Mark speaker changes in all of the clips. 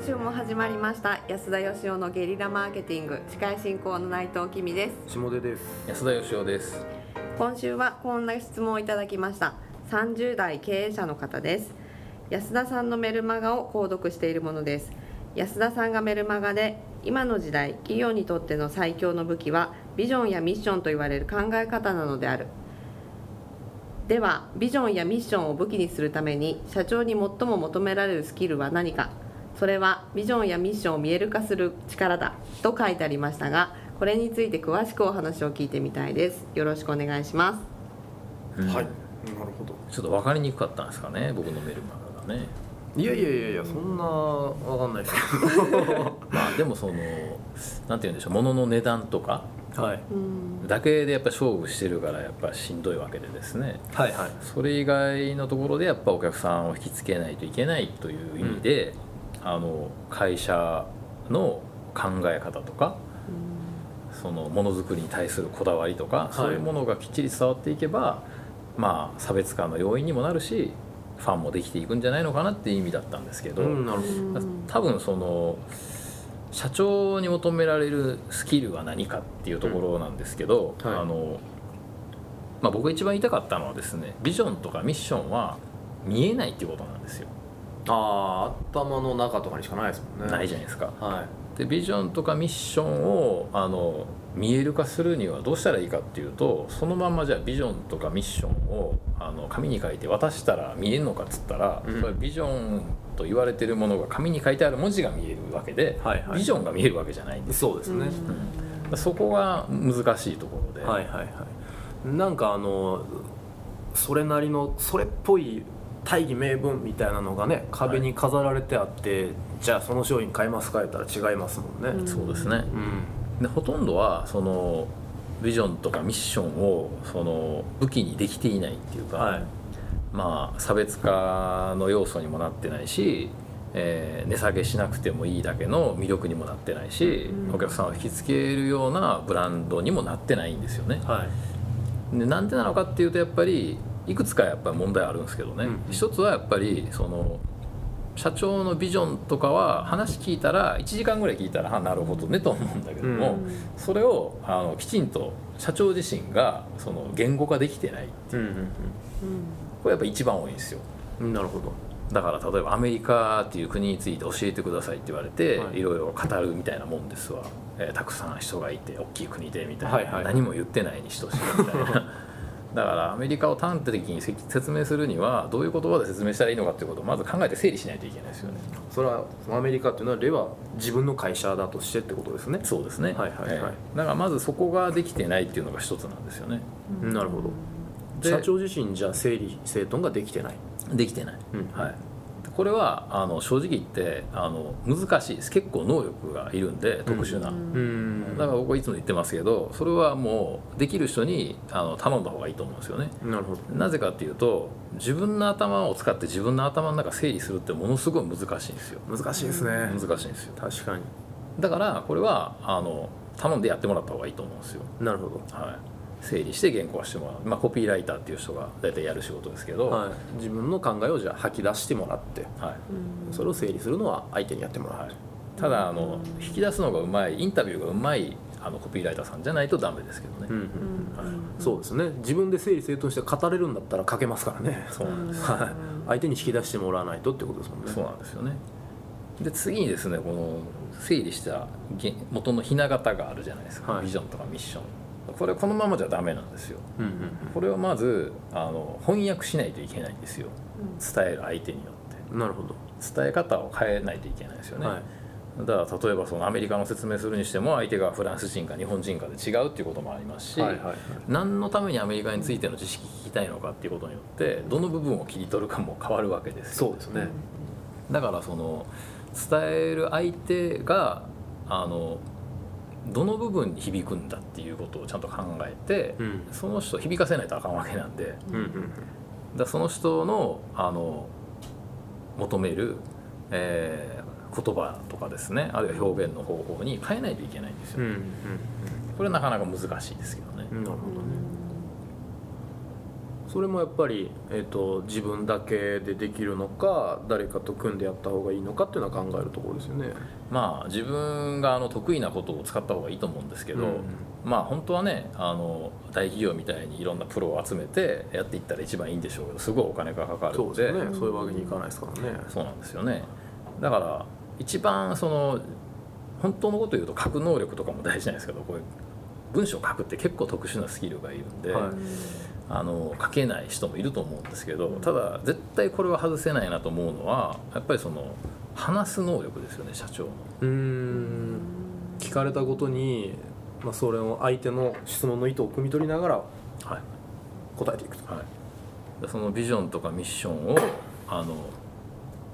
Speaker 1: 今週も始まりました。安田義雄のゲリラマーケティング。司会進行の内藤君です。
Speaker 2: 下出です。
Speaker 3: 安田義雄です。
Speaker 1: 今週はこんな質問をいただきました。30代経営者の方です。安田さんのメルマガを購読しているものです。安田さんがメルマガで今の時代企業にとっての最強の武器はビジョンやミッションと言われる考え方なのである。ではビジョンやミッションを武器にするために社長に最も求められるスキルは何かそれはビジョンやミッションを見える化する力だと書いてありましたがこれについて詳しくお話を聞いてみたいです。よろしくお願いします。
Speaker 2: はい。なるほど。
Speaker 3: ちょっと分かりにくかったんですかね僕のメルマガがね。
Speaker 2: いやいやいやいやそんなわかんないです。け
Speaker 3: まあでもそのなんて言うんでしょう物の値段とか
Speaker 2: どはい。
Speaker 1: うん
Speaker 3: だけでやっぱ勝負してるからやっぱしんどいわけでですね。
Speaker 2: はいはい。
Speaker 3: それ以外のところでやっぱお客さんを引きつけないといけないという意味で、あの会社の考え方とかそのものづくりに対するこだわりとか、
Speaker 2: い。
Speaker 3: そういうものがきっちり伝わっていけばまあ差別化の要因にもなるしファンもできていくんじゃないのかなっていう意味だったんですけど、
Speaker 2: うんなるほ
Speaker 3: 多分その社長に求められるスキルは何かっていうところなんですけど、
Speaker 2: うん。はい。
Speaker 3: あのまあ、僕が一番言いたかったのはですねビジョンとかミッションは見えないっていうことなんですよ、
Speaker 2: どああ頭の中とかにしかないですもんね。
Speaker 3: ないじゃないですか。
Speaker 2: は
Speaker 3: でビジョンとかミッションをあの見える化するにはどうしたらいいかっていうとそのまんまじゃあビジョンとかミッションをあの紙に書いて渡したら見えるのかっつったら、
Speaker 2: うん。
Speaker 3: それビジョンと言われてるものが紙に書いてある文字が見えるわけで、
Speaker 2: はいはい。
Speaker 3: ビジョンが見えるわけじゃないん
Speaker 2: い
Speaker 3: です。
Speaker 2: そうですね、
Speaker 3: そこが難しいところで、
Speaker 2: はいはいはい。なんかあのそれなりのそれっぽい大義名分みたいなのがね壁に飾られてあって、じゃあその商品買いますか言ったら違いますもんね。
Speaker 3: そうですね。
Speaker 2: うん。
Speaker 3: でほとんどはそのビジョンとかミッションをその武器にできていないっていうか、
Speaker 2: はい。
Speaker 3: まあ差別化の要素にもなってないし、えー値下げしなくてもいいだけの魅力にもなってないし、
Speaker 1: うん。
Speaker 3: お客さんを引きつけるようなブランドにもなってないんですよね。
Speaker 2: はい。
Speaker 3: でなんでなのかっていうとやっぱりいくつかやっぱり問題あるんですけどね、
Speaker 2: うん
Speaker 3: 一つはやっぱりその社長のビジョンとかは話聞いたら1時間ぐらい聞いたらあなるほどねと思うんだけども、
Speaker 1: うん。
Speaker 3: それをあのきちんと社長自身がその言語化できてない
Speaker 2: う。ん
Speaker 3: これやっぱ一番多いんですよ。
Speaker 2: うんうん。なるほど。
Speaker 3: だから例えばアメリカっていう国について教えてくださいって言われて、
Speaker 2: はい。
Speaker 3: い、ろいろ語るみたいなもんですわ、えーたくさん人がいて大きい国でみたいな、
Speaker 2: はいはい。
Speaker 3: 何も言ってないに等しいみたいな だからアメリカを端的にせ説明するにはどういう言葉で説明したらいいのかっていうことをまず考えて整理しないといけないですよね。
Speaker 2: それはアメリカっていうのはレは自分の会社だとしてってことですね。
Speaker 3: そうですね、
Speaker 2: はいはいはい。
Speaker 3: えーだからまずそこができてないっていうのが一つなんですよね。
Speaker 2: なるほど。
Speaker 3: で
Speaker 2: 社長自身じゃ整理整頓ができてない。
Speaker 3: できてない、
Speaker 2: うん。
Speaker 3: はいこれはあの正直言ってあの難しいです。結構能力がいるんで特殊な、
Speaker 2: うん。
Speaker 3: だから僕はいつも言ってますけどそれはもうできる人にあの頼んだ方がいいと思うんですよね。
Speaker 2: なるほど。
Speaker 3: なぜかっていうと自分の頭を使って自分の頭の中整理するってものすごい難しいんですよ。
Speaker 2: 難しいですね。
Speaker 3: 難しいんですよ。
Speaker 2: 確かに。
Speaker 3: だからこれはあの頼んでやってもらった方がいいと思うんですよ。
Speaker 2: なるほど。
Speaker 3: はい整理して原稿化してもらう、まあ、コピーライターっていう人が大体やる仕事ですけど、
Speaker 2: はい、自分の考えをじゃあ吐き出してもらって。
Speaker 3: はい。
Speaker 2: それを整理するのは相手にやってもらう、
Speaker 3: はい、ただあの引き出すのがうまいインタビューがうまいあのコピーライターさんじゃないとダメですけどね、
Speaker 2: うんうん
Speaker 1: うん。
Speaker 2: そうですね。自分で整理整頓して語れるんだったら書けますからね。
Speaker 3: そうなんです、
Speaker 2: はい。相手に引き出してもらわないとってことですもんね。
Speaker 3: そうなんですよね。で次にですねこの整理した原元のひな形があるじゃないですか、
Speaker 2: はい。
Speaker 3: ビジョンとかミッションこれこのままじゃダメなんですよ。
Speaker 2: うんうん
Speaker 3: これをまずあの翻訳しないといけないんですよ。伝える相手によって。
Speaker 2: うんなるほど、
Speaker 3: 伝え方を変えないといけないですよね、
Speaker 2: はい。
Speaker 3: だから例えばそのアメリカの説明するにしても相手がフランス人か日本人かで違うっていうこともありますし、
Speaker 2: はいはいはい。
Speaker 3: 何のためにアメリカについての知識聞きたいのかっていうことによってどの部分を切り取るかも変わるわけですよ。
Speaker 2: そうですね、
Speaker 3: だからその伝える相手があのどの部分に響くんだっていうことをちゃんと考えて、
Speaker 2: うん。
Speaker 3: その人を響かせないとあかんわけなんで。だか
Speaker 2: うんうん。
Speaker 3: らその人のあの求める、えー言葉とかですねあるいは表現の方法に変えないといけないんですよ、
Speaker 2: うんうん
Speaker 3: これはなかなか難しいですけどね、
Speaker 2: うんなるほどねそれもやっぱり、えー、と自分だけでできるのか誰かと組んでやった方がいいのかっていうのは考えるところですよね。
Speaker 3: まあ自分があの得意なことを使った方がいいと思うんですけど、
Speaker 2: うん。
Speaker 3: まあ本当はねあの大企業みたいにいろんなプロを集めてやっていったら一番いいんでしょうけどすごいお金がかかるので。
Speaker 2: そうですよね、そういうわけにいかないですからね。
Speaker 3: そうなんですよね。だから一番その本当のこと言うと書く能力とかも大事なんですけどこういう文章を書くって結構特殊なスキルがいるんで、
Speaker 2: はい
Speaker 3: あの書けない人もいると思うんですけどただ絶対これは外せないなと思うのはやっぱりその話す能力ですよね社長の。
Speaker 2: うーん聞かれたことに、まあ、それを相手の質問の意図を汲み取りながら
Speaker 3: はい
Speaker 2: 答えていくと。
Speaker 3: はい、でそのビジョンとかミッションをあの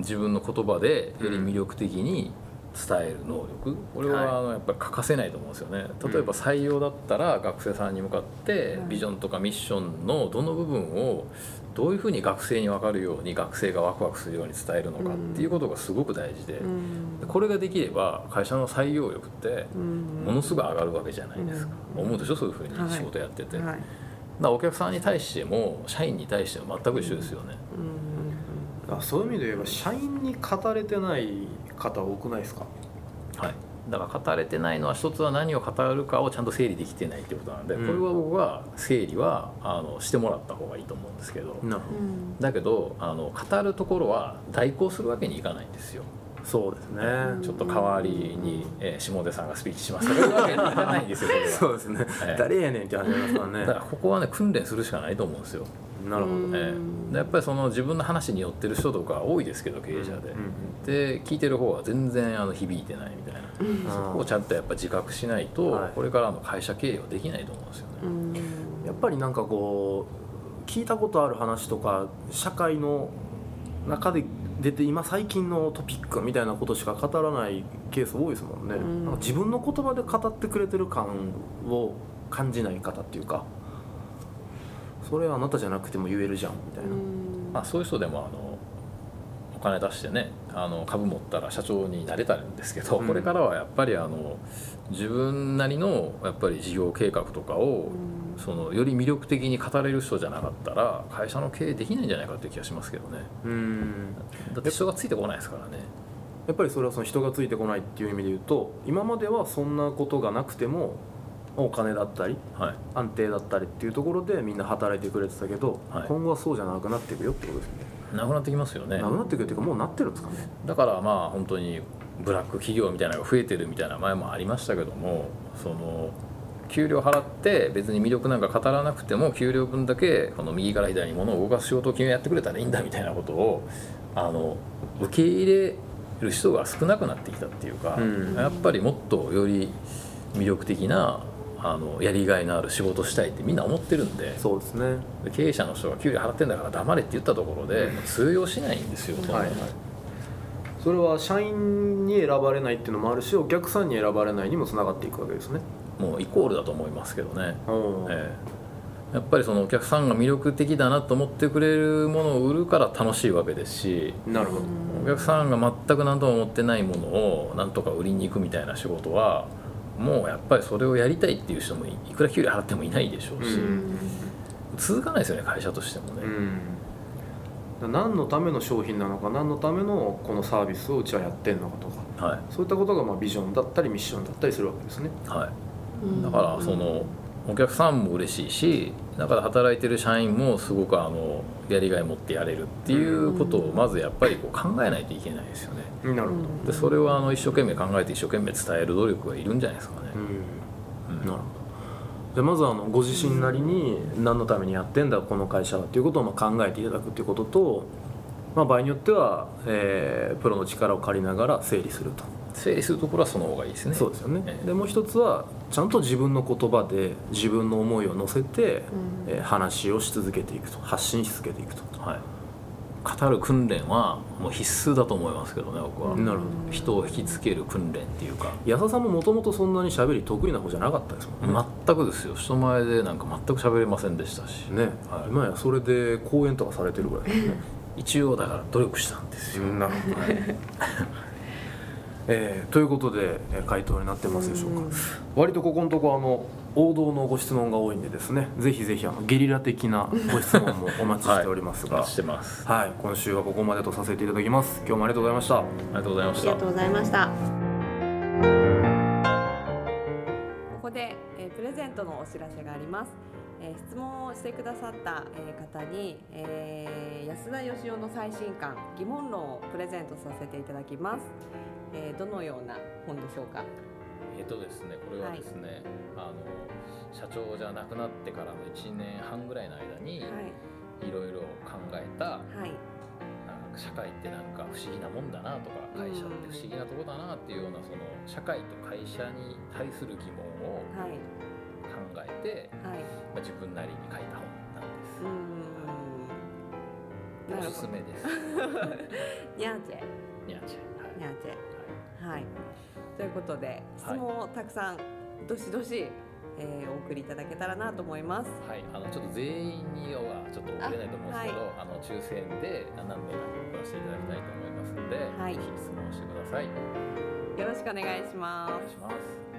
Speaker 3: 自分の言葉でより魅力的に伝える能力。これはあのやっぱり欠かせないと思うんですよね。例えば採用だったら学生さんに向かって
Speaker 1: はい。
Speaker 3: ビジョンとかミッションのどの部分をどういうふうに学生に分かるように学生がワクワクするように伝えるのかっていうことがすごく大事で。
Speaker 1: うん。
Speaker 3: でこれができれば会社の採用力って
Speaker 1: うん。
Speaker 3: ものすごい上がるわけじゃないですか。
Speaker 1: うん。
Speaker 3: 思うでしょ？そういうふうに仕事やってて。
Speaker 1: はい。
Speaker 3: だからお客さんに対しても社員に対しても全く一緒ですよね、
Speaker 1: うん。
Speaker 2: あそういう意味で言えば社員に語れてない方多くないですか？
Speaker 3: はい、だから語れてないのは一つは何を語るかをちゃんと整理できてないっていうことなんで、
Speaker 2: うん。
Speaker 3: これは僕は整理はあのしてもらった方がいいと思うんですけど、
Speaker 2: なるほ
Speaker 1: うん。
Speaker 3: だけどあの語るところは代行するわけにいかないんですよ。
Speaker 2: どそうですね、
Speaker 1: ん。
Speaker 3: ちょっと代わりに、えー下出さんがスピーチしますとかいうわけにいかないんですよこれは。
Speaker 2: そうですね、
Speaker 3: ええ
Speaker 2: 誰やねんって話になりますからね。
Speaker 3: だからここはね訓練するしかないと思うんですよ、
Speaker 2: なるほど、
Speaker 1: うん。
Speaker 3: えやっぱりその自分の話に寄ってる人とか多いですけど経営者で、
Speaker 2: うん。
Speaker 3: で。聞いてる方は全然あの響いてないみたいな。
Speaker 1: うん。
Speaker 3: そこをちゃんとやっぱ自覚しないと、
Speaker 2: はい。
Speaker 3: これからの会社経営はできないと思うんですよね。
Speaker 1: うん。
Speaker 2: やっぱりなんかこう聞いたことある話とか社会の中で出て今最近のトピックみたいなことしか語らないケース多いですもんね、
Speaker 1: うん。
Speaker 2: 自分の言葉で語ってくれてる感を感じない方っていうかそれはあなたじゃなくても言えるじゃんみたいな、
Speaker 3: まあ、そういう人でもあのお金出してねあの株持ったら社長になれたんですけど、
Speaker 2: うん。
Speaker 3: これからはやっぱりあの自分なりのやっぱり事業計画とかを、そのより魅力的に語れる人じゃなかったら会社の経営できないんじゃないかっていう気がしますけどね。
Speaker 2: うん。
Speaker 3: だって人がついてこないですからね。
Speaker 2: やっぱりそれはその人がついてこないっていう意味で言うと今まではそんなことがなくてもお金だったり
Speaker 3: はい。
Speaker 2: 安定だったりっていうところでみんな働いてくれてたけど、
Speaker 3: はい。
Speaker 2: 今後はそうじゃなくなっていくよってことですよね。
Speaker 3: なくなってきますよね。
Speaker 2: なくなっていくっていうかもうなってるんですかね。
Speaker 3: だからまあ本当にブラック企業みたいなのが増えてるみたいな前もありましたけどもその給料払って別に魅力なんか語らなくても給料分だけこの右から左に物を動かす仕事を君がやってくれたらいいんだみたいなことをあの受け入れる人が少なくなってきたっていうか、
Speaker 2: うん。
Speaker 3: やっぱりもっとより魅力的なあのやりがいのある仕事したいってみんな思ってるんで
Speaker 2: そうですね。
Speaker 3: で経営者の人が給料払ってんだから黙れって言ったところで通用しないんですよ、
Speaker 2: は。いはい。それは社員に選ばれないっていうのもあるしお客さんに選ばれないにもつながっていくわけですね。
Speaker 3: もうイコールだと思いますけどね、ええ。やっぱりそのお客さんが魅力的だなと思ってくれるものを売るから楽しいわけですし
Speaker 2: なるほど。
Speaker 3: お客さんが全く何とも思ってないものをなんとか売りに行くみたいな仕事はもうやっぱりそれをやりたいっていう人もいいくら給料払ってもいないでしょうし、
Speaker 2: うん。
Speaker 3: 続かないですよね会社としてもね、
Speaker 2: うん。何のための商品なのか何のためのこのサービスをうちはやってんのかとか。
Speaker 3: はい。
Speaker 2: そういったことがまあビジョンだったりミッションだったりするわけですね。
Speaker 3: はい、だからそのお客さんも嬉しいし中で働いてる社員もすごくあのやりがい持ってやれるっていうことをまずやっぱりこう考えないといけないですよね。
Speaker 2: なるほど。
Speaker 3: でそれをあの一生懸命考えて一生懸命伝える努力がいるんじゃないですかね、
Speaker 2: うん。なるほど。じゃあまずあのご自身なりに何のためにやってんだこの会社はっていうことをまあ考えていただくっていうことと、まあ、場合によっては、えープロの力を借りながら整理すると
Speaker 3: 整理するところはその方がいいですね。
Speaker 2: そうですよね、
Speaker 3: ええ。
Speaker 2: でもう一つはちゃんと自分の言葉で自分の思いを乗せて、
Speaker 1: うん。
Speaker 2: えー話をし続けていくと発信し続けていくと
Speaker 3: はい。語る訓練はもう必須だと思いますけどね僕は、
Speaker 2: なるほど。
Speaker 3: 人を引きつける訓練っていうか。
Speaker 2: 安田さんももともとそんなに喋り得意な方じゃなかったですもんね、
Speaker 3: 全くですよ。人前でなんか全く喋れませんでしたし。
Speaker 2: ね、
Speaker 3: はい。
Speaker 2: 今やそれで講演とかされてるぐらいですね。
Speaker 3: 一応だから努力したんですよ、
Speaker 2: なるほど、えーということで、えー回答になってますでしょうか、
Speaker 1: うん。
Speaker 2: 割とここのとこあの王道のご質問が多いんでですね。ぜひぜひあのゲリラ的なご質問もお待ちしておりますが、
Speaker 3: お待ちしてます。
Speaker 2: はい、今週はここまでとさせていただきます。今日もありがとうございました。
Speaker 3: ありがとうございました。
Speaker 1: ありがとうございました。ここで、えープレゼントのお知らせがあります、えー質問をしてくださった、えー方に、えー安田義雄の最新刊疑問論をプレゼントさせていただきます、えーどのような本でしょうか？
Speaker 3: えっとですねこれはですね、あの社長じゃなくなってからの1年半ぐらいの間に
Speaker 1: はい。
Speaker 3: いろいろ考えた
Speaker 1: はい。
Speaker 3: 社会ってなんか不思議なもんだなとか会社って不思議なとこだなっていうようなその社会と会社に対する疑問を
Speaker 1: はい。
Speaker 3: 考えて、
Speaker 1: はい。
Speaker 3: まあ、自分なりに書いた本なんです。
Speaker 1: うーんな
Speaker 3: おすすめです。
Speaker 1: ニャーチェ。
Speaker 3: ニャーチェはい。
Speaker 1: ニャーチェはい。ということで質
Speaker 3: はい。
Speaker 1: 問をたくさんどしどし、えーお送りいただけたらなと思います。
Speaker 3: はい、あのちょっと全員にはちょっと送れないと思うんですけど、あ,、の抽選で何名か送らせていただきたいと思いますので、
Speaker 1: はい。
Speaker 3: ぜひ質問してください。
Speaker 1: よろしくお願いします。
Speaker 3: お願いします。